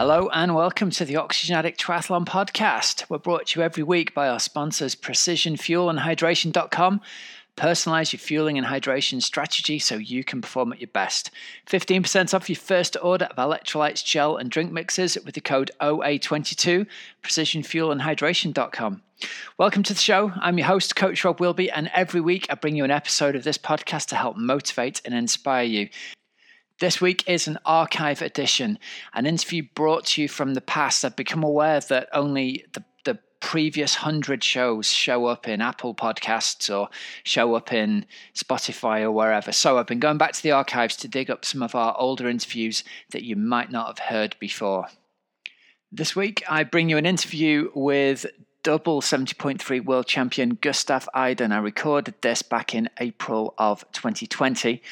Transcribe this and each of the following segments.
Hello and welcome to the Oxygen Addict Triathlon Podcast. We're brought to you every week by our sponsors Precision Fuel and Hydration.com. Personalize your fueling and hydration strategy so you can perform at your best. 15% off your first order of electrolytes, gel, and drink mixes with the code OA22, precisionfuelandhydration.com. Welcome to the show. I'm your host, Coach Rob Wilby, and every week I bring you an episode of this podcast to help motivate and inspire you. This week is an archive edition, an interview brought to you from the past. I've become aware that only the, previous hundred shows show up in Apple Podcasts or show up in Spotify or wherever. So I've been going back to the archives to dig up some of our older interviews that you might not have heard before. This week, I bring you an interview with double 70.3 world champion Gustav Iden. I recorded this back in April of 2020.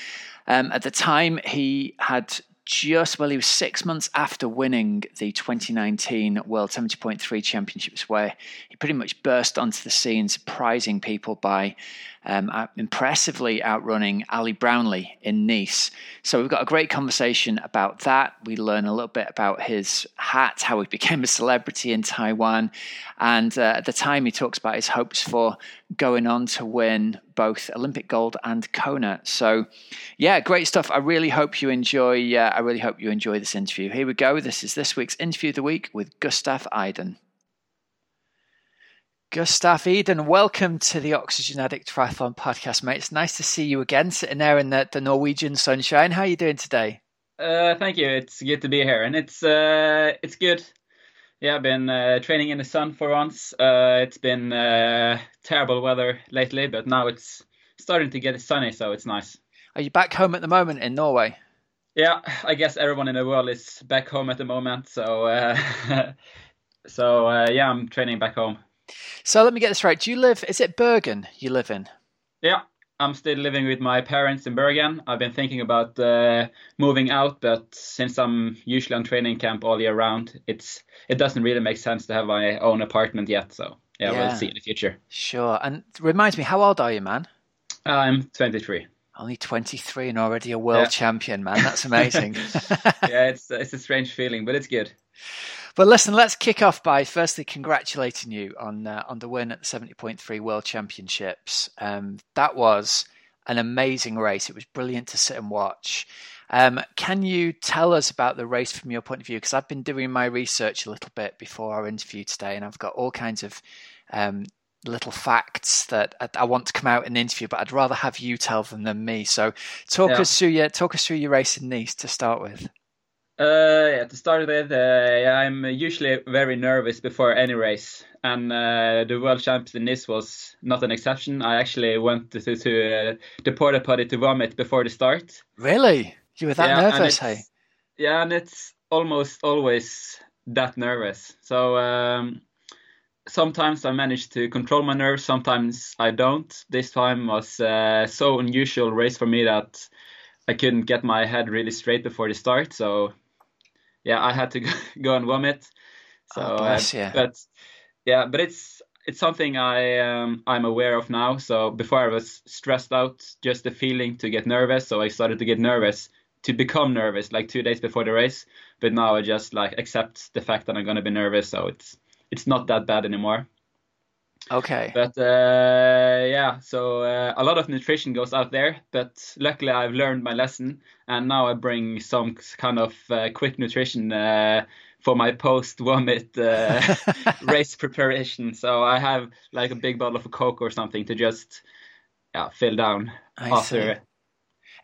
Um, at the time, he had just, well, he was six months after winning the 2019 World 70.3 Championships, where he pretty much burst onto the scene, surprising people by um, impressively outrunning Ali Brownlee in Nice. So we've got a great conversation about that. We learn a little bit about his hat, how he became a celebrity in Taiwan, and uh, at the time he talks about his hopes for going on to win both Olympic gold and Kona. So, yeah, great stuff. I really hope you enjoy. Uh, I really hope you enjoy this interview. Here we go. This is this week's interview of the week with Gustav Iden. Gustav Iden, welcome to the Oxygen Addict Triathlon podcast, mate. It's nice to see you again, sitting there in the, the Norwegian sunshine. How are you doing today? Uh, thank you. It's good to be here, and it's uh, it's good. Yeah, I've been uh, training in the sun for once. Uh, it's been uh, terrible weather lately, but now it's starting to get sunny, so it's nice. Are you back home at the moment in Norway? Yeah, I guess everyone in the world is back home at the moment. So, uh, so yeah, I'm training back home. So let me get this right. Do you live? Is it Bergen you live in? Yeah, I'm still living with my parents in Bergen. I've been thinking about uh, moving out, but since I'm usually on training camp all year round, it's it doesn't really make sense to have my own apartment yet. So yeah, yeah. we'll see in the future. Sure. And reminds me, how old are you, man? I'm 23. Only 23 and already a world yeah. champion, man. That's amazing. yeah, it's it's a strange feeling, but it's good. But listen, let's kick off by firstly congratulating you on uh, on the win at the seventy point three World Championships. Um, that was an amazing race. It was brilliant to sit and watch. Um, can you tell us about the race from your point of view? Because I've been doing my research a little bit before our interview today, and I've got all kinds of um, little facts that I, I, want to come out in the interview, but I'd rather have you tell them than me. So talk yeah. us through your talk us through your race in Nice to start with. Uh, yeah, to start with, uh, I'm usually very nervous before any race, and uh, the World Champions in Nice was not an exception. I actually went to, to uh, the porta potty to vomit before the start. Really? You were that yeah, nervous, hey? Yeah, and it's almost always that nervous. So um, sometimes I manage to control my nerves, sometimes I don't. This time was uh, so unusual race for me that I couldn't get my head really straight before the start. So yeah, I had to go and vomit. So, oh, bless uh, but yeah, but it's it's something I um, I'm aware of now. So before I was stressed out, just the feeling to get nervous. So I started to get nervous to become nervous like two days before the race. But now I just like accept the fact that I'm gonna be nervous. So it's it's not that bad anymore. Okay. But uh, yeah, so uh, a lot of nutrition goes out there, but luckily I've learned my lesson, and now I bring some kind of uh, quick nutrition uh, for my post vomit uh, race preparation. So I have like a big bottle of Coke or something to just yeah fill down I after. See.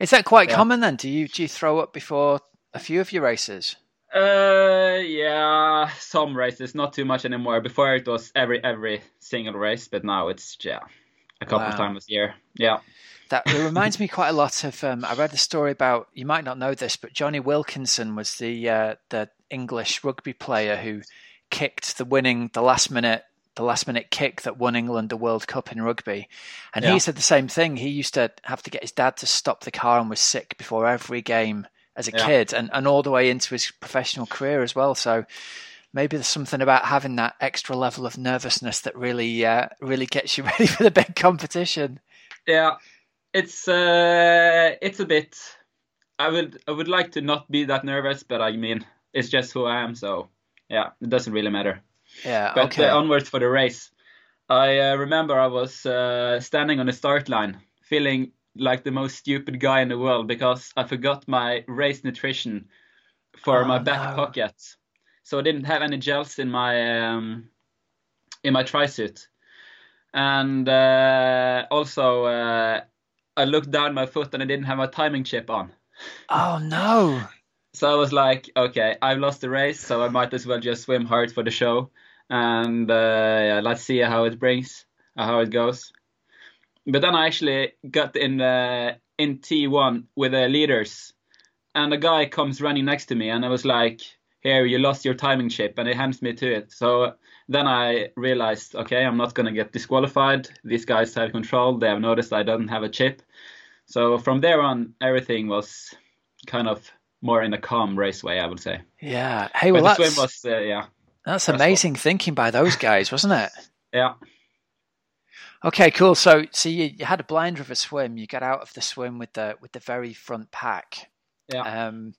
Is that quite yeah. common then? Do you do you throw up before a few of your races? Uh, yeah, some races, not too much anymore. Before it was every every single race, but now it's yeah, a couple wow. of times a year. Yeah. That reminds me quite a lot of. Um, I read a story about. You might not know this, but Jonny Wilkinson was the uh, the English rugby player who kicked the winning, the last minute, the last minute kick that won England the World Cup in rugby. And yeah. he said the same thing. He used to have to get his dad to stop the car and was sick before every game as a yeah. kid and, and all the way into his professional career as well. So maybe there's something about having that extra level of nervousness that really uh, really gets you ready for the big competition. Yeah, it's uh, it's a bit. I would I would like to not be that nervous, but I mean it's just who I am. So yeah, it doesn't really matter. Yeah. But okay. uh, onwards for the race. I uh, remember I was uh, standing on the start line, feeling like the most stupid guy in the world because I forgot my race nutrition for Oh, my back no. pocket. So I didn't have any gels in my um, in my tri suit, and uh, also uh, I looked down my foot and I didn't have my timing chip on. oh no. So I was like, okay, I've lost the race, so I might as well just swim hard for the show, and uh, yeah, let's see how it brings, how it goes. But then I actually got in uh, in T1 with the leaders, and a guy comes running next to me, and I was like, "Here, you lost your timing chip," and he hands me to it. So then I realized, okay, I'm not gonna get disqualified. These guys have control. They have noticed I don't have a chip. So from there on, everything was kind of more in a calm raceway, I would say. Yeah. Hey, well, but the that's was, uh, yeah, that's amazing thinking by those guys, wasn't it? yeah, Okay, cool. So, so you, you had a blinder of a swim. You got out of the swim with the with the very front pack. yeah. Um,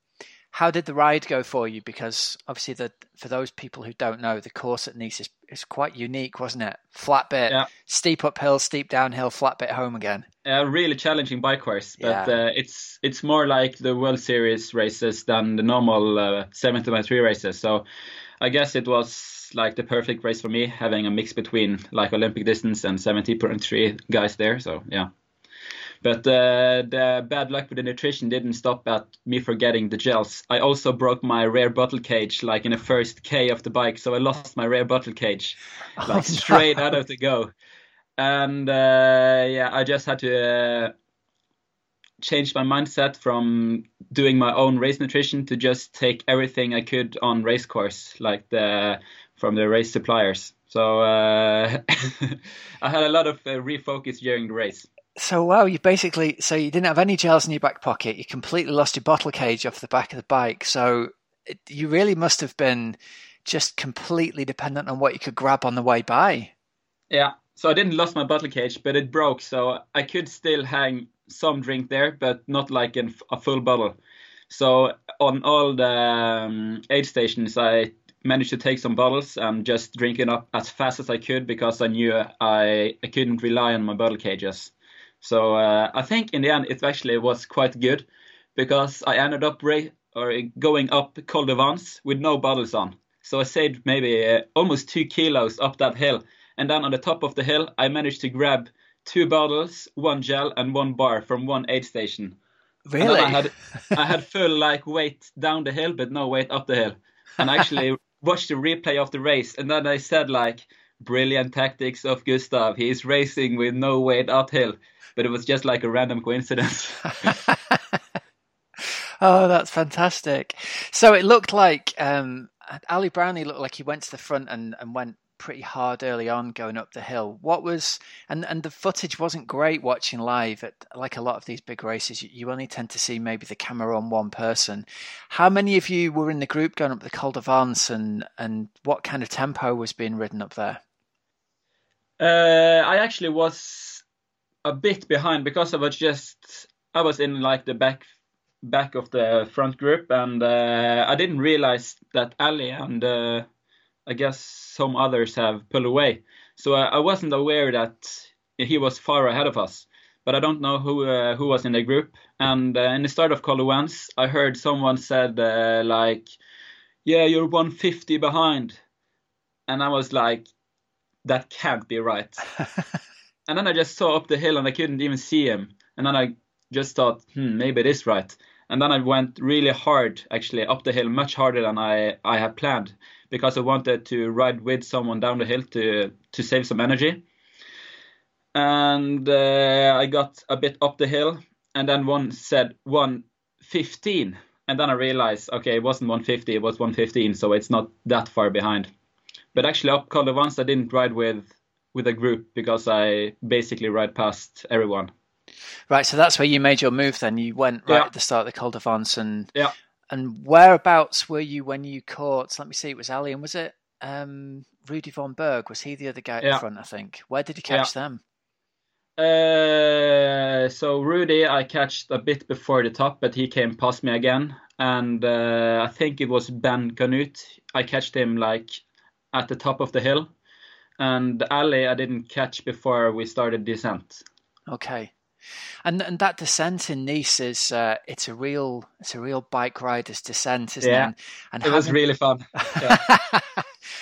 how did the ride go for you? Because obviously, the for those people who don't know, the course at Nice is, is quite unique, wasn't it? Flat bit, Yeah. steep uphill, steep downhill, flat bit home again. a really challenging bike course, but Yeah. uh, it's it's more like the World Series races than the normal uh, 70.3 races. So I guess it was like the perfect race for me, having a mix between like Olympic distance and 70.3 guys there. So yeah. But uh, the bad luck with the nutrition didn't stop at me forgetting the gels. I also broke my rear bottle cage like in the first K of the bike, so I lost my rear bottle cage Oh, like straight out of the go. And uh, yeah, I just had to uh, change my mindset from doing my own race nutrition to just take everything I could on race course, like the from the race suppliers. So uh, I had a lot of uh, refocus during the race. So wow, you basically so you didn't have any gels in your back pocket. You completely lost your bottle cage off the back of the bike. So it, you really must have been just completely dependent on what you could grab on the way by. Yeah, so I didn't lose my bottle cage, but it broke, so I could still hang some drink there, but not like in a full bottle. So on all the um, aid stations, I managed to take some bottles and just drink it up as fast as I could because I knew I, I couldn't rely on my bottle cages. So uh, I think in the end it actually was quite good because I ended up ra- or going up Col de Vence with no bottles on. So I saved maybe uh, almost two kilos up that hill. And then on the top of the hill, I managed to grab two bottles, one gel, and one bar from one aid station. Really? I had I had full like weight down the hill, but no weight up the hill. And I actually watched the replay of the race, and then I said like, "Brilliant tactics of Gustav. He's racing with no weight uphill." But it was just like a random coincidence. oh, that's fantastic. So it looked like um, Ali Brownlee looked like he went to the front and, and went pretty hard early on going up the hill. What was and and the footage wasn't great watching live at like a lot of these big races. You, only tend to see maybe the camera on one person. How many of you were in the group going up the Col de Vence and and what kind of tempo was being ridden up there? Uh, I actually was a bit behind because I was just I was in like the back back of the front group and uh, I didn't realize that Ali and uh, I guess some others have pulled away. So I, I wasn't aware that he was far ahead of us. But I don't know who uh, who was in the group. And uh, in the start of Col de I heard someone said uh, like, "Yeah, you're 150 behind," and I was like, "That can't be right." and then I just saw up the hill and I couldn't even see him. And then I just thought, hmm, maybe it is right. And then I went really hard, actually, up the hill, much harder than I, I had planned, because I wanted to ride with someone down the hill to to save some energy. And uh, I got a bit up the hill, and then one said 115. And then I realized, okay, it wasn't 150, it was 115, so it's not that far behind. But actually, up Col de Vence, I didn't ride with with a group because I basically ride past everyone. Right, so that's where you made your move. Then you went right Yeah. at the start of the Col de Vence, and Yeah. And whereabouts were you when you caught? Let me see. It was Ali, and was it um, Rudy von Berg? Was he the other guy Yeah. the front? I think. Where did you catch them? Uh, so Rudy, I catched a bit before the top, but he came past me again. and uh, I think it was Ben Kanute. I catched him like at the top of the hill, and Ali I didn't catch before we started descent. Okay. And and that descent in Nice is uh, it's a real it's a real bike rider's descent, isn't yeah. it? And, it having... was really fun. Yeah.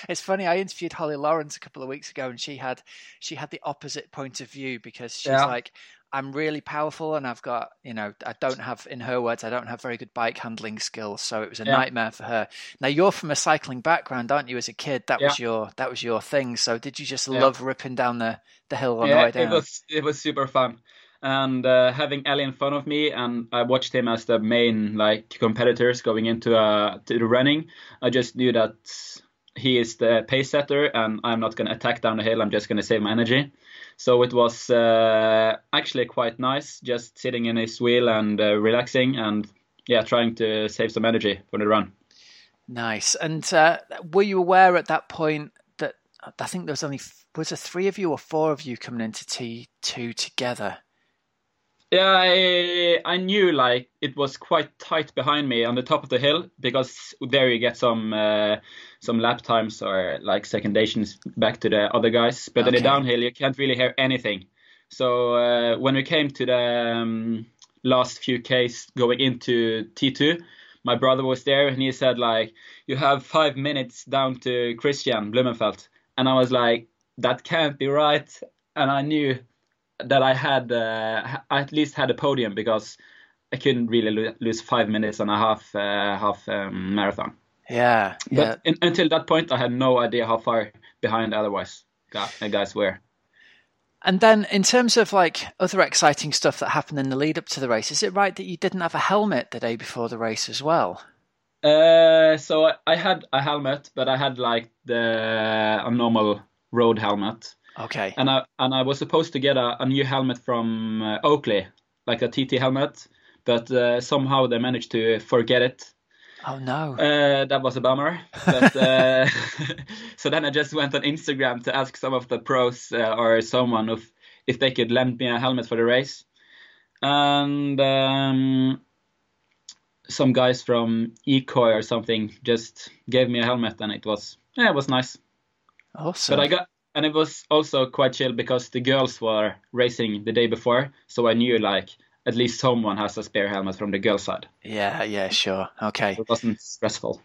it's funny. I interviewed Holly Lawrence a couple of weeks ago, and she had she had the opposite point of view because she's yeah. like, I'm really powerful, and I've got you know I don't have in her words I don't have very good bike handling skills, so it was a yeah. nightmare for her. Now you're from a cycling background, aren't you? As a kid, that was your that was your thing. So did you just love ripping down the the hill on the way down? it was it was super fun and uh, having Ali in front of me, and I watched him as the main like competitors going into uh, to the running. I just knew that he is the pace setter, and I'm not going to attack down the hill. I'm just going to save my energy. So it was uh, actually quite nice, just sitting in his wheel and uh, relaxing, and yeah, trying to save some energy for the run. Nice. And uh, were you aware at that point that I think there was only was there three of you or four of you coming into T two together? Yeah, I, I knew like it was quite tight behind me on the top of the hill because there you get some uh, some lap times or like secondations back to the other guys. But okay. in the downhill, you can't really hear anything. So uh, when we came to the um, last few Ks going into T2, my brother was there and he said like, "You have five minutes down to Kristian Blummenfelt," and I was like, "That can't be right." And I knew that I had uh, I at least had a podium because I couldn't really lo- lose five minutes and a half uh, half um, marathon. Yeah, but in, until that point, I had no idea how far behind otherwise guys were. And then, in terms of like other exciting stuff that happened in the lead up to the race, is it right that you didn't have a helmet the day before the race as well? Uh, so I had a helmet, but I had like the a normal road helmet. Okay. And I and I was supposed to get a, a new helmet from uh, Oakley, like a TT helmet, but uh, somehow they managed to forget it. Oh no. Uh, that was a bummer. But uh, so then I just went on Instagram to ask some of the pros uh, or someone if if they could lend me a helmet for the race, and um, some guys from Ekoi or something just gave me a helmet, and it was yeah, it was nice. Awesome. But I got and it was also quite chill because the girls were racing the day before, so I knew like at least someone has a spare helmet from the girl side. Yeah, yeah, sure. Okay. So it wasn't stressful.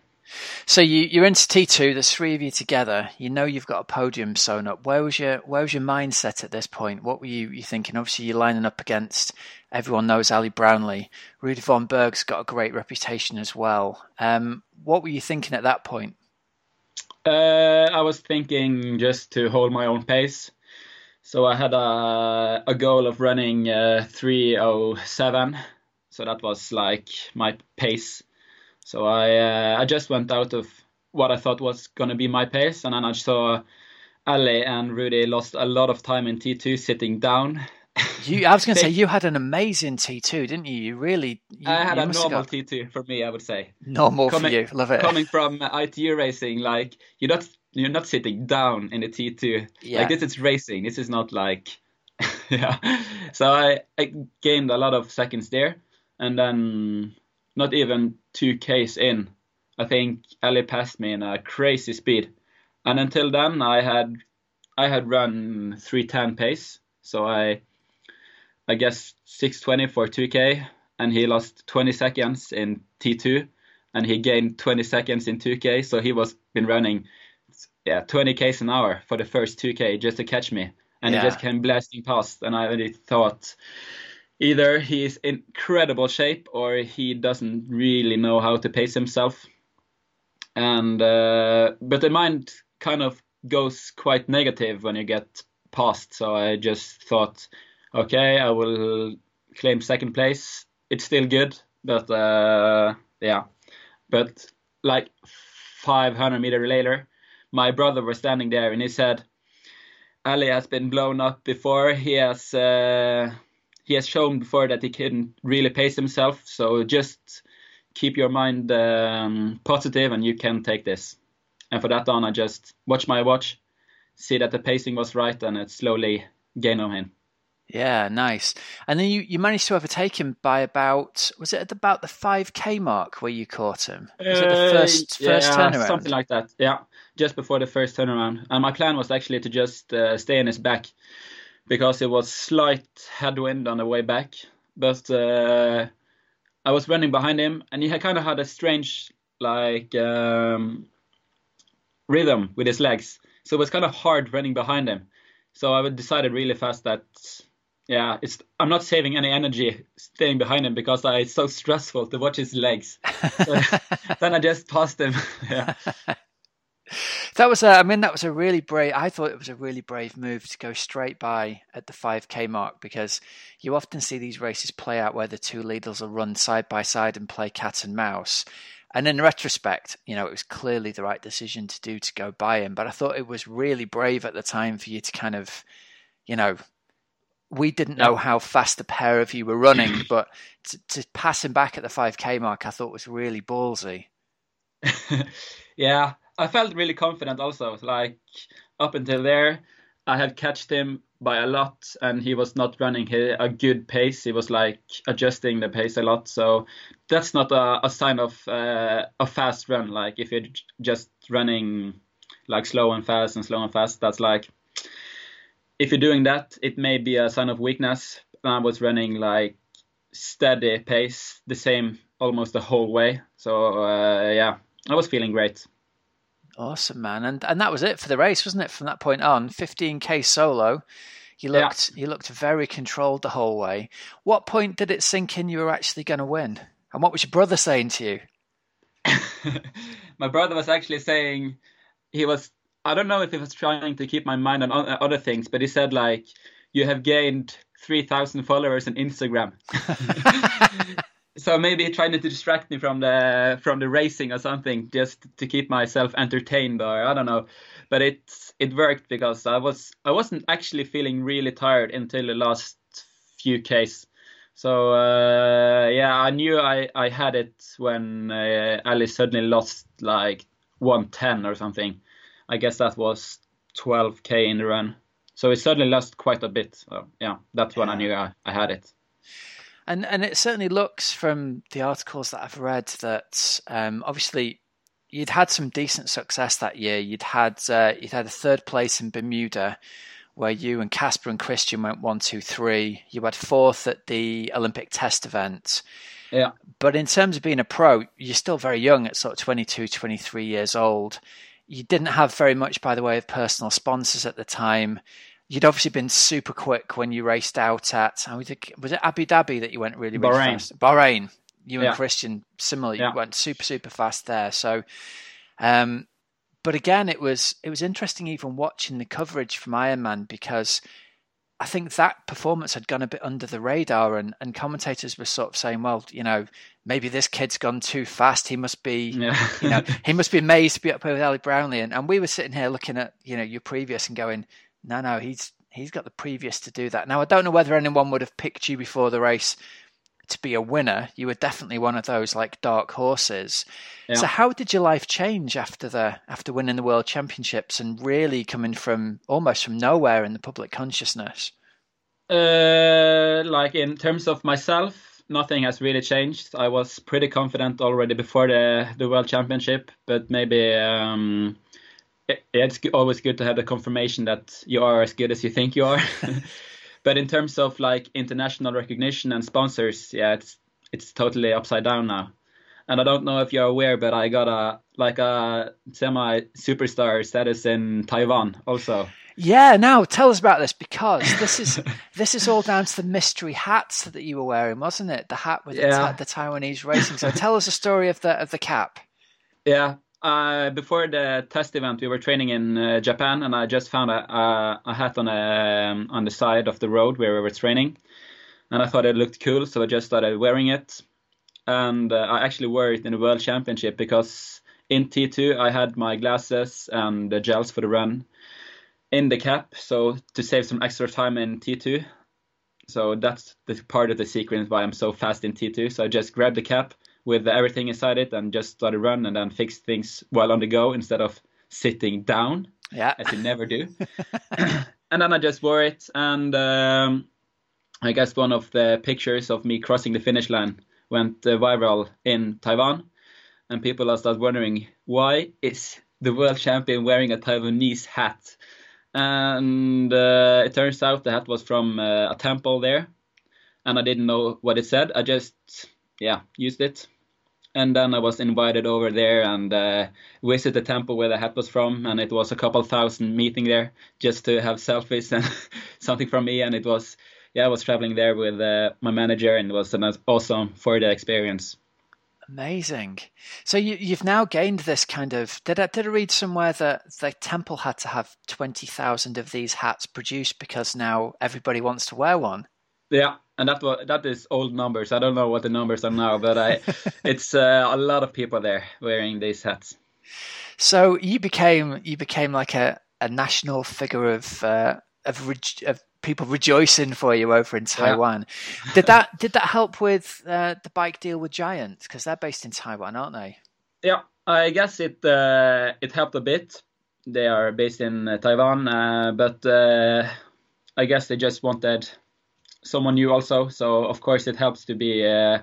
So you you're into T two. There's three of you together. You know you've got a podium sewn up. Where was your where was your mindset at this point? What were you you thinking? Obviously, you're lining up against everyone knows Ali Brownlee. Rudy von Berg's got a great reputation as well. Um, what were you thinking at that point? Uh, I was thinking just to hold my own pace. So I had a, a goal of running uh, 307. So that was like my pace. So I uh, I just went out of what I thought was going to be my pace, and then I saw Ali and Rudy lost a lot of time in T2 sitting down. You, I was going to say you had an amazing T2, didn't you? You really. You, I had a normal got... T2 for me, I would say. Normal coming, for you, love it. Coming from uh, ITU racing, like you're not you're not sitting down in the T2. Yeah. Like this is racing. This is not like yeah. So I, I gained a lot of seconds there, and then not even two Ks in, I think Ali passed me in a crazy speed, and until then I had I had run 310 pace, so I I guess 620 for 2K, and he lost 20 seconds in T2, and he gained 20 seconds in 2K. So he was been running, yeah, 20 k's an hour for the first 2K just to catch me, and yeah. he just came blasting past. And I really thought either he's in incredible shape or he doesn't really know how to pace himself. And uh, but the mind kind of goes quite negative when you get past. So I just thought okay, I will claim second place. It's still good, but uh, yeah. But like 500 meter later, my brother was standing there and he said, Ali has been blown up before. He has uh, he has shown before that he can really pace himself. So just keep your mind um, positive and you can take this. And for that on, I just watch my watch, see that the pacing was right, and it slowly gain on him. Yeah, nice. And then you, you managed to overtake him by about was it at about the five k mark where you caught him? Was it the first Uh, yeah, first turnaround? something like that. Yeah, just before the first turnaround. And my plan was actually to just uh, stay in his back because it was slight headwind on the way back. But uh, I was running behind him, and he had kind of had a strange like um, rhythm with his legs. So it was kind of hard running behind him. So I decided really fast that yeah, it's I'm not saving any energy staying behind him because I, it's so stressful to watch his legs. So then I just passed him. yeah. That was a, I mean, that was a really brave. I thought it was a really brave move to go straight by at the 5k mark because you often see these races play out where the two leaders will run side by side and play cat and mouse. And in retrospect, you know, it was clearly the right decision to do to go by him. But I thought it was really brave at the time for you to kind of, you know, we didn't know how fast the pair of you were running, but to, to pass him back at the 5k mark, I thought was really ballsy. yeah, I felt really confident also. Like up until there, I had catched him by a lot, and he was not running a good pace. He was like adjusting the pace a lot. So that's not a, a sign of uh, a fast run. Like if you're just running like slow and fast and slow and fast, that's like if you're doing that, it may be a sign of weakness. I was running like steady pace, the same almost the whole way. So uh, yeah, I was feeling great. Awesome, man, and and that was it for the race, wasn't it? From that point on, 15k solo. You looked yeah. you looked very controlled the whole way. What point did it sink in you were actually going to win? And what was your brother saying to you? my brother was actually saying he was. I don't know if he was trying to keep my mind on other things, but he said like, "You have gained 3,000 followers on Instagram." so maybe trying to distract me from the from the racing or something just to keep myself entertained or I don't know. But it it worked because I was I wasn't actually feeling really tired until the last few Ks. So uh, yeah I knew I I had it when uh, Alice suddenly lost like 110 or something I guess that was 12k in the run so it certainly lost quite a bit so yeah that's when I knew I, I had it and and it certainly looks from the articles that I've read that um, obviously you'd had some decent success that year. You'd had uh, you'd had a third place in Bermuda, where you and Casper and Kristian went one, two, three. You had fourth at the Olympic Test event. Yeah. But in terms of being a pro, you're still very young at sort of 22, 23 years old. You didn't have very much by the way of personal sponsors at the time you'd obviously been super quick when you raced out at was it Abu Dhabi that you went really, really Bahrain. fast? Bahrain. You Yeah. and Kristian similar. You went super super fast there. So, um, but again, it was it was interesting even watching the coverage from Ironman because I think that performance had gone a bit under the radar, and and commentators were sort of saying, well, you know, maybe this kid's gone too fast. He must be Yeah. you know, he must be amazed to be up here with Ali Brownlee. And, and we were sitting here looking at, you know, your previous and going, no, no, he's he's got the previous to do that. Now I don't know whether anyone would have picked you before the race to be a winner. You were definitely one of those like dark horses. Yeah. So how did your life change after the after winning the world championships and really coming from almost from nowhere in the public consciousness? Uh, like in terms of myself, nothing has really changed. I was pretty confident already before the the World Championship, but maybe um, it, it's always good to have the confirmation that you are as good as you think you are. but in terms of like international recognition and sponsors, yeah, it's it's totally upside down now. And I don't know if you're aware, but I got a like a semi superstar status in Taiwan also. Yeah, now tell us about this because this is this is all down to the mystery hats that you were wearing, wasn't it? The hat with the, ta- the Taiwanese racing. So tell us the story of the of the cap. Yeah. Uh, before the test event, we were training in uh, Japan, and I just found a, a, a hat on a, um, on the side of the road where we were training, and I thought it looked cool, so I just started wearing it. And uh, I actually wore it in the World Championship because in T2 I had my glasses and the gels for the run in the cap, so to save some extra time in T2. So that's the part of the secret why I'm so fast in T2. So I just grabbed the cap with everything inside it and just started run and then fix things while on the go instead of sitting down Yeah. as you never do. and then I just wore it and um, I guess one of the pictures of me crossing the finish line went uh, viral in Taiwan, and people are start wondering why is the world champion wearing a Taiwanese hat, and uh, it turns out the hat was from uh, a temple there, and I didn't know what it said. I just yeah used it, and then I was invited over there and uh, visit the temple where the hat was from, and it was a couple thousand meeting there just to have selfies and something from me, and it was yeah, I was traveling there with uh, my manager, and it was an awesome four-day experience. Amazing. So you, have now gained this kind of. Did I did I read somewhere that the temple had to have twenty thousand of these hats produced because now everybody wants to wear one? Yeah, and that was that is old numbers. I don't know what the numbers are now, but I, it's uh, a lot of people there wearing these hats. So you became you became like a, a national figure of uh, of, of people rejoicing for you over in Taiwan. Yeah. did that did that help with uh, the bike deal with Giant because they're based in Taiwan, aren't they? Yeah, I guess it uh, it helped a bit. They are based in uh, Taiwan, uh, but uh, I guess they just wanted someone new also. So of course it helps to be uh,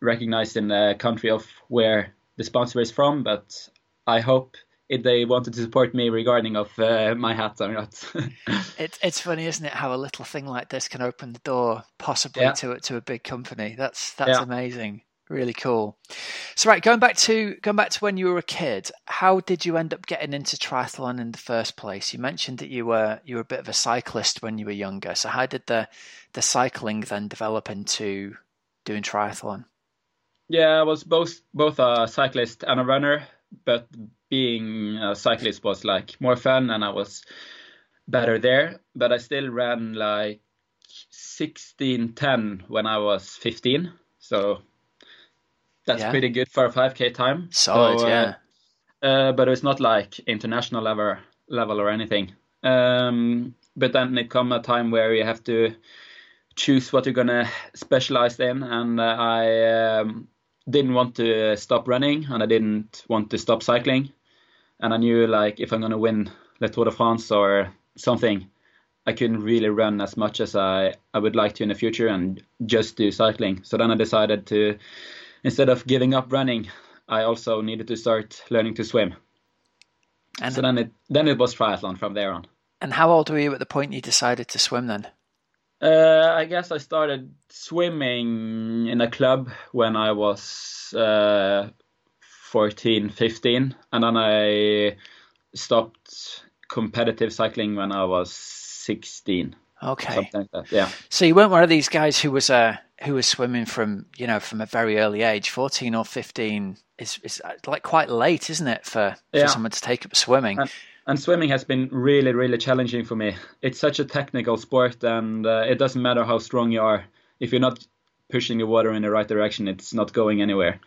recognized in the country of where the sponsor is from. But I hope if they wanted to support me regarding of uh, my hat or not. it, it's funny, isn't it, how a little thing like this can open the door possibly yeah. to to a big company. That's that's yeah. amazing. Really cool. So right, going back to going back to when you were a kid, how did you end up getting into triathlon in the first place? You mentioned that you were you were a bit of a cyclist when you were younger. So how did the the cycling then develop into doing triathlon? Yeah, I was both both a cyclist and a runner, but being a cyclist was like more fun and I was better there. But I still ran like 16:10 when I was 15, so that's yeah. pretty good for a 5k time. Solid, so, uh, yeah. Uh, but it's not like international level level or anything. Um, but then it come a time where you have to choose what you're gonna specialize in, and uh, I um, didn't want to stop running, and I didn't want to stop cycling and I knew like if I'm gonna win the Tour de France or something, I couldn't really run as much as I, I would like to in the future and just do cycling. So then I decided to, instead of giving up running, I also needed to start learning to swim. And so then it then it was triathlon from there on. And how old were you at the point you decided to swim then? Uh, I guess I started swimming in a club when I was uh, 14, 15, and then I stopped competitive cycling when I was 16. Okay. Like yeah. So you weren't one of these guys who was uh, who was swimming from you know from a very early age. 14 or 15 is is uh, like quite late, isn't it, for, for yeah. someone to take up swimming? And, and, swimming has been really really challenging for me. It's such a technical sport, and uh, it doesn't matter how strong you are. If you're not pushing the water in the right direction, it's not going anywhere.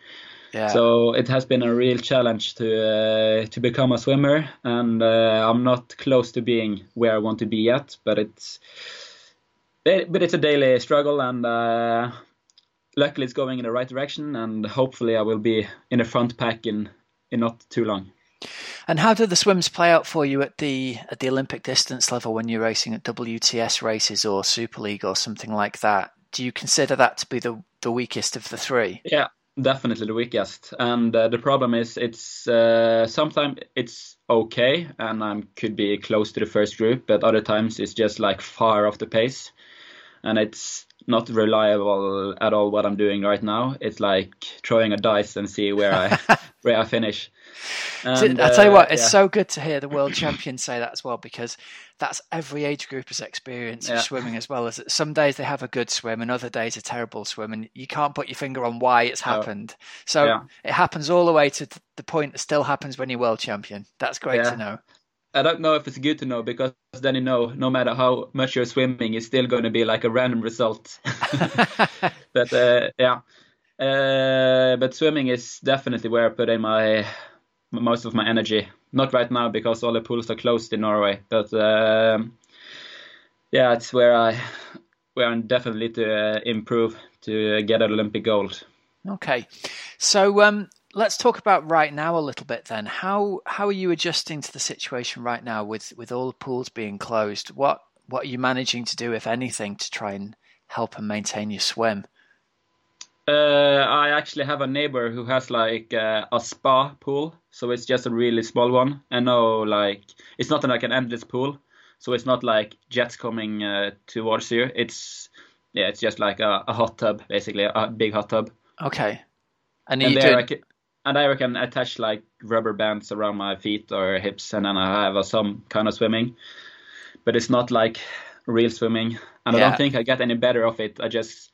Yeah. So it has been a real challenge to uh, to become a swimmer, and uh, I'm not close to being where I want to be yet. But it's but it's a daily struggle, and uh, luckily it's going in the right direction, and hopefully I will be in the front pack in in not too long. And how do the swims play out for you at the at the Olympic distance level when you're racing at WTS races or Super League or something like that? Do you consider that to be the the weakest of the three? Yeah, definitely the weakest. And uh, the problem is, it's uh, sometimes it's okay, and I could be close to the first group, but other times it's just like far off the pace, and it's not reliable at all. What I'm doing right now, it's like throwing a dice and see where I where I finish. And, I tell you what, it's yeah. so good to hear the world champion say that as well because that's every age grouper's experience yeah. of swimming as well. As some days they have a good swim and other days a terrible swim, and you can't put your finger on why it's happened. Oh. So yeah. it happens all the way to the point that still happens when you're world champion. That's great to know. I don't know if it's good to know because then you know no matter how much you're swimming, it's still going to be like a random result. but uh, yeah, uh, but swimming is definitely where I put in my most of my energy. Not right now because all the pools are closed in Norway, but um, yeah, it's where I where I'm definitely to uh, improve to get an Olympic gold. Okay, so um, let's talk about right now a little bit then. How how are you adjusting to the situation right now with with all the pools being closed? What what are you managing to do, if anything, to try and help and maintain your swim? Uh, I actually have a neighbor who has like uh, a spa pool, so it's just a really small one. And no, like it's not like an endless pool, so it's not like jets coming uh, towards you. It's yeah, it's just like a, a, hot tub, basically a big hot tub. Okay. And, and there, I can, and I can attach like rubber bands around my feet or hips, and then I have some kind of swimming. But it's not like real swimming, and yeah. I don't think I get any better of it. I just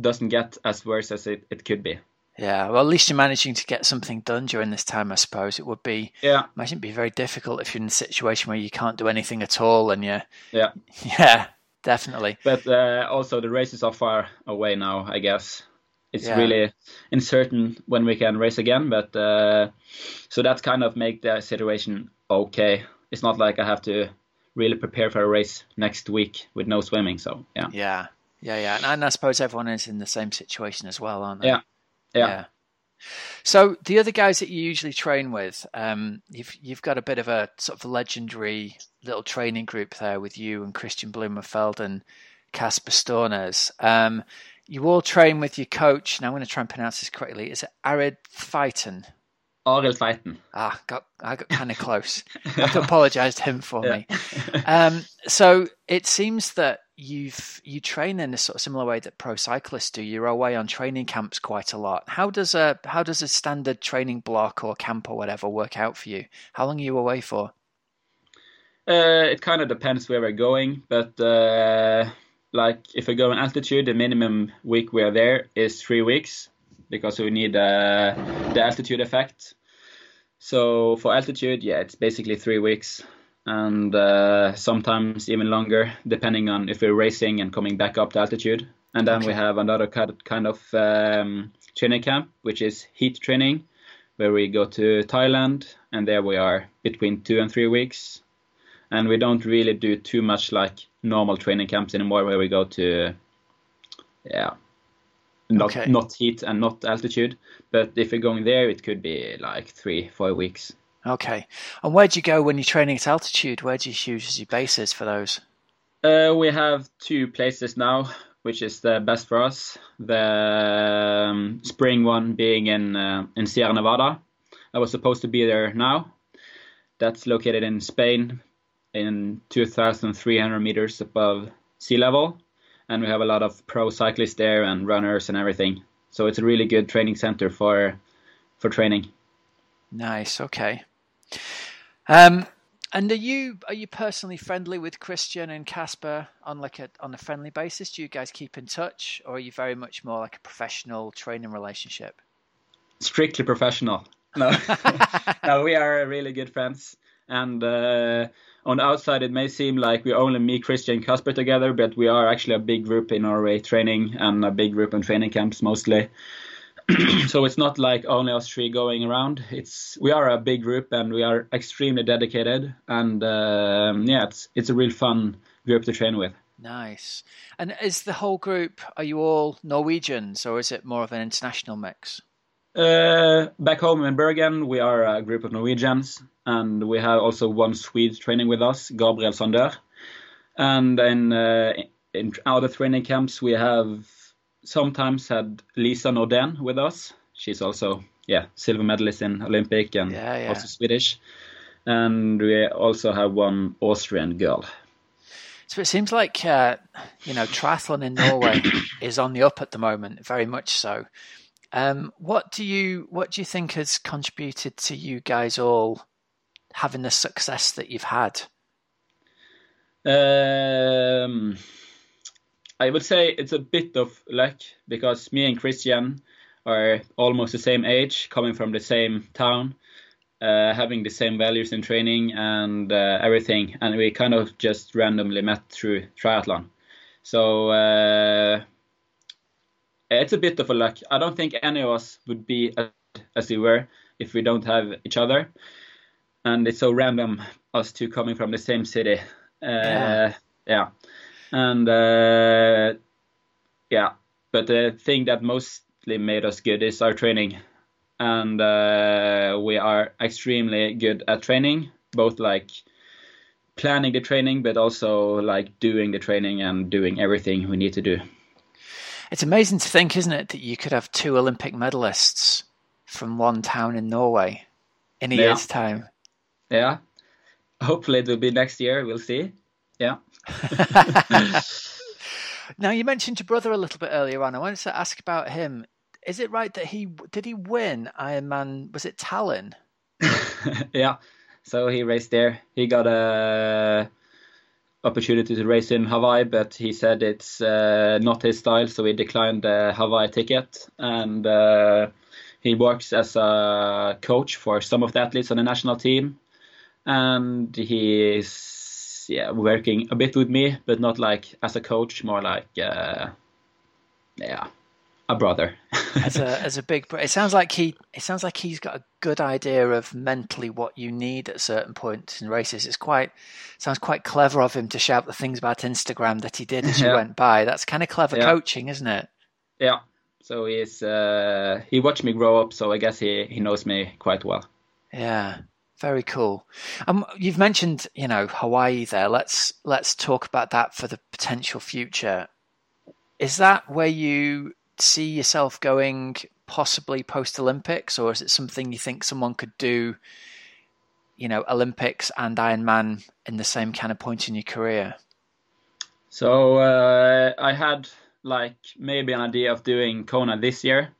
doesn't get as worse as it, it could be. Yeah, well, at least you're managing to get something done during this time. I suppose it would be. Yeah. Imagine it'd be very difficult if you're in a situation where you can't do anything at all, and you. Yeah. Yeah, definitely. But uh, also, the races are far away now. I guess it's yeah. really uncertain when we can race again. But uh, so that kind of make the situation okay. It's not like I have to really prepare for a race next week with no swimming. So yeah. Yeah. Yeah, yeah, and, and I suppose everyone is in the same situation as well, aren't they? Yeah, yeah. yeah. So the other guys that you usually train with, um, you've you've got a bit of a sort of legendary little training group there with you and Kristian Blummenfelt and Casper Stornes. Um, you all train with your coach. Now I'm going to try and pronounce this correctly. Is it Arid Phyton? Arild Tveiten. Ah, got I got kind of close. I have to apologise to him for me. Um, so it seems that you've you train in a sort of similar way that pro cyclists do. You're away on training camps quite a lot. How does a how does a standard training block or camp or whatever work out for you? How long are you away for? Uh, it kind of depends where we're going, but uh, like if we go in altitude, the minimum week we are there is three weeks because we need uh, the altitude effect. So for altitude, yeah, it's basically three weeks and uh, sometimes even longer, depending on if we're racing and coming back up to altitude. And then okay. we have another kind of um, training camp, which is heat training, where we go to Thailand, and there we are between two and three weeks. And we don't really do too much like normal training camps anymore, where we go to, yeah, not okay. not heat and not altitude. But if we're going there, it could be like three, four weeks. Okay. And where do you go when you're training at altitude? Where do you choose as your bases for those? Uh, we have two places now, which is the best for us. The um, spring one being in uh, in Sierra Nevada. I was supposed to be there now. That's located in Spain, in 2,300 meters above sea level, and we have a lot of pro cyclists there and runners and everything. So it's a really good training center for for training. Nice. Okay. Um, and are you are you personally friendly with Kristian and Casper on like a on a friendly basis? Do you guys keep in touch, or are you very much more like a professional training relationship? Strictly professional. No, no, we are really good friends. And uh, on the outside, it may seem like we only me, Kristian, and Casper together, but we are actually a big group in Norway training and a big group in training camps mostly. so it's not like only us three going around. It's we are a big group and we are extremely dedicated, and um, yeah, it's it's a real fun group to train with. Nice. And is the whole group? Are you all Norwegians, or is it more of an international mix? Uh, back home in Bergen, we are a group of Norwegians, and we have also one Swede training with us, Gabriel Sandör. And in, uh, in other training camps, we have sometimes had Lisa Nordén with us. She's also yeah silver medalist in Olympic and yeah, yeah. also Swedish. And we also have one Austrian girl. So it seems like uh, you know triathlon in Norway is on the up at the moment, very much so. Um, what do you what do you think has contributed to you guys all having the success that you've had? Um, I would say it's a bit of luck because me and Kristian are almost the same age, coming from the same town, uh, having the same values in training and uh, everything, and we kind of just randomly met through triathlon. So uh, it's a bit of a luck. I don't think any of us would be as, we were if we don't have each other, and it's so random us two coming from the same city. Uh, yeah. yeah and uh, yeah, but the thing that mostly made us good is our training, and uh, we are extremely good at training, both like planning the training, but also like doing the training and doing everything we need to do. It's amazing to think, isn't it, that you could have two Olympic medalists from one town in Norway in a yeah. year's time. Yeah. Hopefully it will be next year. We'll see. Yeah. now you mentioned your brother a little bit earlier on. I wanted to ask about him. Is it right that he did he win Ironman? Was it Tallinn? yeah. So he raced there. He got a opportunity to race in Hawaii, but he said it's uh, not his style, so he declined the Hawaii ticket. And uh, he works as a coach for some of the athletes on the national team, and he is yeah working a bit with me, but not like as a coach, more like uh, yeah a brother. as a as a big, it sounds like he it sounds like he's got a good idea of mentally what you need at certain points in races. It's quite sounds quite clever of him to shout the things about Instagram that he did as yeah. you went by. That's kind of clever yeah. coaching, isn't it? Yeah. So he's uh, he watched me grow up, so I guess he he knows me quite well. Yeah. Very cool. Um, you've mentioned, you know, Hawaii there. Let's let's talk about that for the potential future. Is that where you see yourself going possibly post Olympics, or is it something you think someone could do, you know, Olympics and Ironman in the same kind of point in your career? So uh, I had like maybe an idea of doing Kona this year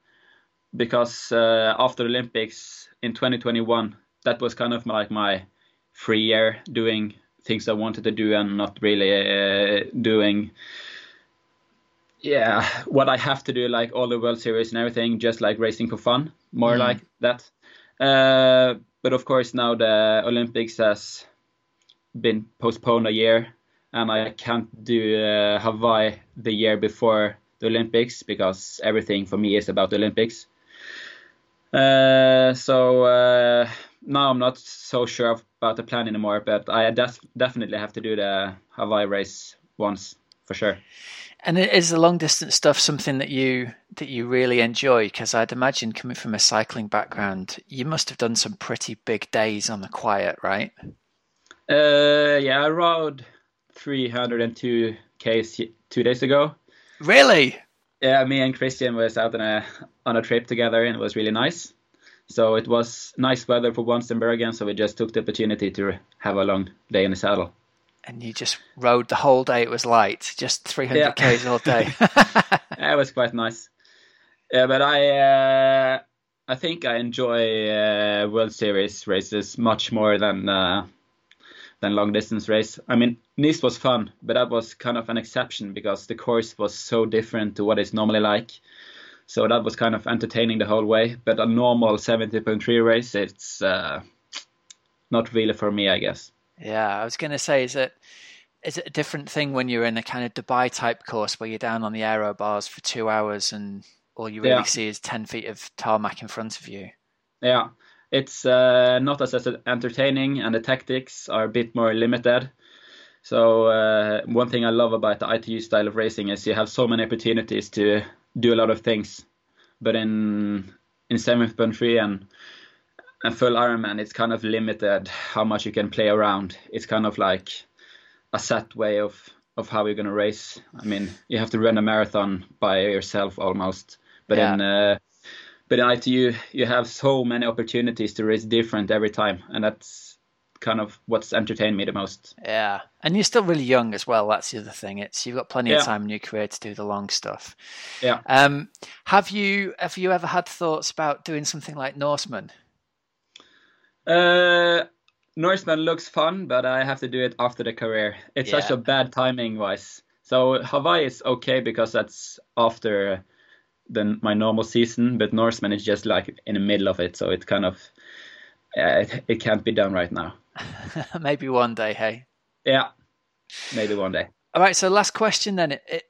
because uh, after Olympics in 2021, that was kind of like my free year doing things I wanted to do and not really uh, doing yeah, what I have to do, like all the World Series and everything, just like racing for fun, more mm. like that. Uh, but of course, now the Olympics has been postponed a year, and I can't do uh, Hawaii the year before the Olympics because everything for me is about the Olympics. Uh, so uh, now I'm not so sure about the plan anymore, but I def- definitely have to do the Hawaii race once for sure. And is the long distance stuff something that you that you really enjoy? Because I'd imagine coming from a cycling background, you must have done some pretty big days on the quiet, right? Uh, yeah, I rode 302 k's two days ago. Really? Yeah, me and Kristian was out on a on a trip together, and it was really nice. So it was nice weather for once in Bergen, so we just took the opportunity to have a long day in the saddle and you just rode the whole day. It was light, just 300 yeah. k's all day. it was quite nice. Yeah, but I uh, I think I enjoy uh, World Series races much more than uh, than long distance race. I mean, Nice was fun, but that was kind of an exception because the course was so different to what it's normally like. So that was kind of entertaining the whole way. But a normal 70.3 race, it's uh, not really for me, I guess. Yeah, I was going to say, is it is it a different thing when you're in a kind of Dubai type course where you're down on the aero bars for two hours and all you really yeah. see is ten feet of tarmac in front of you? Yeah, it's uh, not as, as entertaining, and the tactics are a bit more limited. So uh, one thing I love about the ITU style of racing is you have so many opportunities to do a lot of things, but in in 70.3 and and full Ironman, it's kind of limited how much you can play around. It's kind of like a set way of of how you're going to race. I mean, you have to run a marathon by yourself almost. But yeah. in uh, but in ITU, you have so many opportunities to race different every time, and that's kind of what's entertained me the most. Yeah, and you're still really young as well. That's the other thing. It's you've got plenty yeah. of time in your career to do the long stuff. Yeah. Um, have you have you ever had thoughts about doing something like Norseman? Uh, Norseman looks fun, but I have to do it after the career. It's yeah. such a bad timing wise. So Hawaii is okay because that's after the, my normal season, but Norseman is just like in the middle of it, so it kind of it, it can't be done right now. maybe one day, hey. Yeah, maybe one day. All right, so last question then. It, it,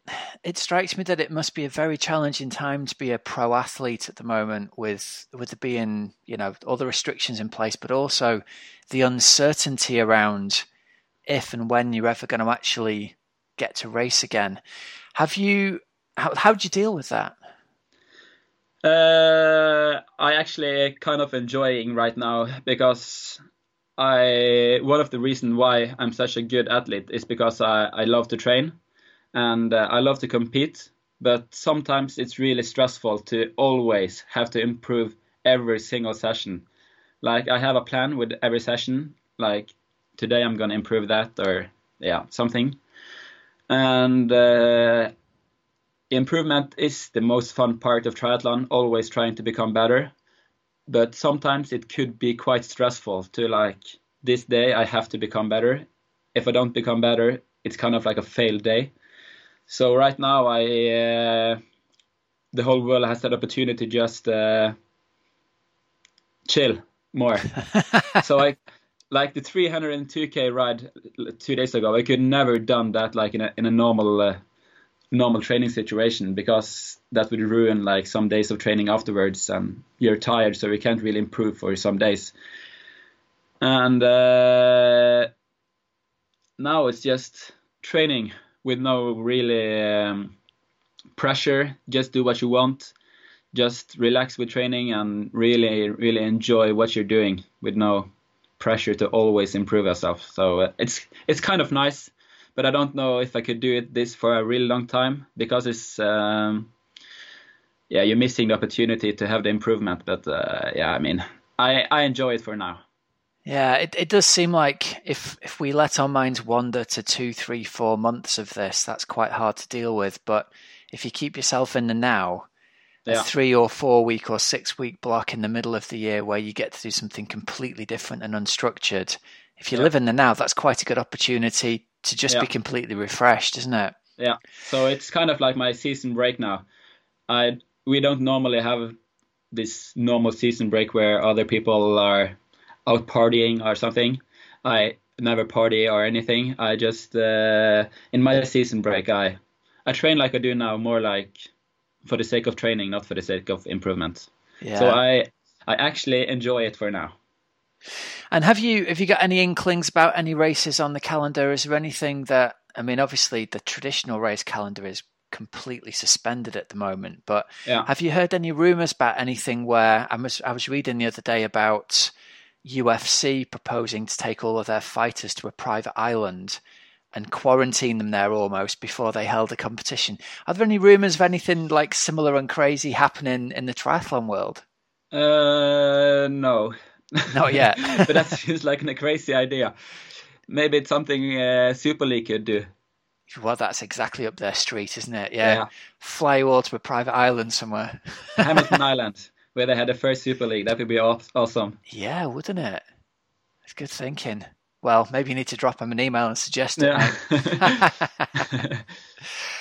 it strikes me that it must be a very challenging time to be a pro athlete at the moment, with with there being you know all the restrictions in place, but also the uncertainty around if and when you're ever going to actually get to race again. Have you? How how do you deal with that? Uh, I actually kind of enjoying right now because I one of the reason why I'm such a good athlete is because I, I love to train and uh, I love to compete. But sometimes it's really stressful to always have to improve every single session. Like I have a plan with every session. Like today I'm gonna improve that or yeah something. And uh, improvement is the most fun part of triathlon. Always trying to become better but sometimes it could be quite stressful to like this day I have to become better. If I don't become better, it's kind of like a failed day. So right now I uh, the whole world has that opportunity to just uh, chill more. so I like the 302k ride two days ago. I could never done that like in a in a normal uh, normal training situation because that would ruin like some days of training afterwards and you're tired so you can't really improve for some days. And uh, now it's just training with no really um, pressure. Just do what you want. Just relax with training and really really enjoy what you're doing with no pressure to always improve yourself. So uh, it's it's kind of nice but I don't know if I could do it this for a really long time because it's um, yeah you're missing the opportunity to have the improvement. But uh, yeah, I mean I I enjoy it for now. Yeah, it, it does seem like if if we let our minds wander to two, three, four months of this, that's quite hard to deal with. But if you keep yourself in the now, yeah. a three or four week or six week block in the middle of the year where you get to do something completely different and unstructured, if you yeah. live in the now, that's quite a good opportunity to just yeah. be completely refreshed, isn't it? Yeah. So it's kind of like my season break now. I we don't normally have this normal season break where other people are out partying or something. I never party or anything. I just uh, in my season break I I train like I do now, more like for the sake of training, not for the sake of improvement. Yeah. So I I actually enjoy it for now. And have you have you got any inklings about any races on the calendar? Is there anything that I mean? Obviously, the traditional race calendar is completely suspended at the moment. But yeah. have you heard any rumours about anything where I was I was reading the other day about UFC proposing to take all of their fighters to a private island and quarantine them there almost before they held a competition. Are there any rumours of anything like similar and crazy happening in the triathlon world? Uh, no. Not yet. but that seems like a crazy idea. Maybe it's something uh, Super League could do. Well, that's exactly up their street, isn't it? Yeah. yeah. Fly you all to a private island somewhere. Hamilton Island, where they had the first Super League. That would be awesome. Yeah, wouldn't it? It's good thinking. Well, maybe you need to drop them an email and suggest it. Yeah.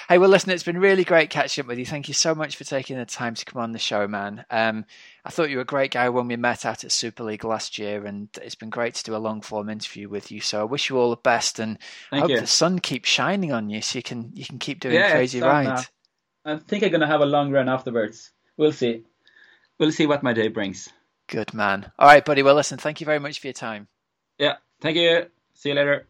hey, well, listen, it's been really great catching up with you. Thank you so much for taking the time to come on the show, man. Um, I thought you were a great guy when we met out at Super League last year, and it's been great to do a long form interview with you. So I wish you all the best, and Thank I hope you. the sun keeps shining on you, so you can you can keep doing yeah, crazy rides. Uh, I think I'm gonna have a long run afterwards. We'll see. We'll see what my day brings. Good man. All right, buddy. Well, listen. Thank you very much for your time. Yeah. Thank you. See you later.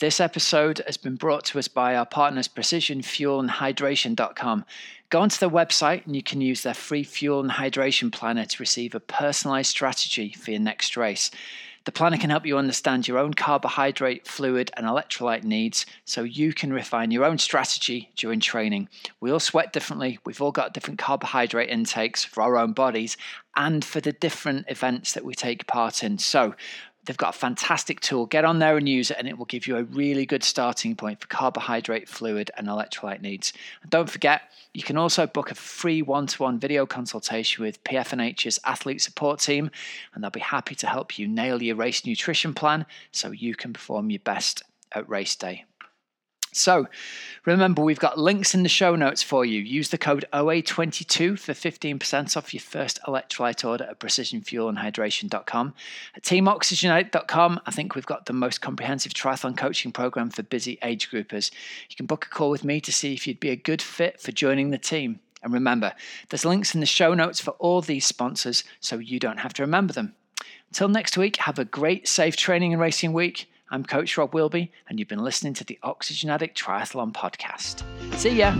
This episode has been brought to us by our partners Precision Fuel and Hydration.com. Go onto their website and you can use their free fuel and hydration planner to receive a personalized strategy for your next race. The planner can help you understand your own carbohydrate, fluid, and electrolyte needs so you can refine your own strategy during training. We all sweat differently, we've all got different carbohydrate intakes for our own bodies and for the different events that we take part in. So, They've got a fantastic tool. Get on there and use it, and it will give you a really good starting point for carbohydrate, fluid, and electrolyte needs. And don't forget, you can also book a free one to one video consultation with PFNH's athlete support team, and they'll be happy to help you nail your race nutrition plan so you can perform your best at race day. So remember, we've got links in the show notes for you. Use the code OA22 for 15% off your first electrolyte order at precisionfuelandhydration.com. At teamoxygenaddict.com, I think we've got the most comprehensive triathlon coaching program for busy age groupers. You can book a call with me to see if you'd be a good fit for joining the team. And remember, there's links in the show notes for all these sponsors so you don't have to remember them. Until next week, have a great, safe training and racing week. I'm Coach Rob Wilby, and you've been listening to the Oxygen Addict Triathlon Podcast. See ya!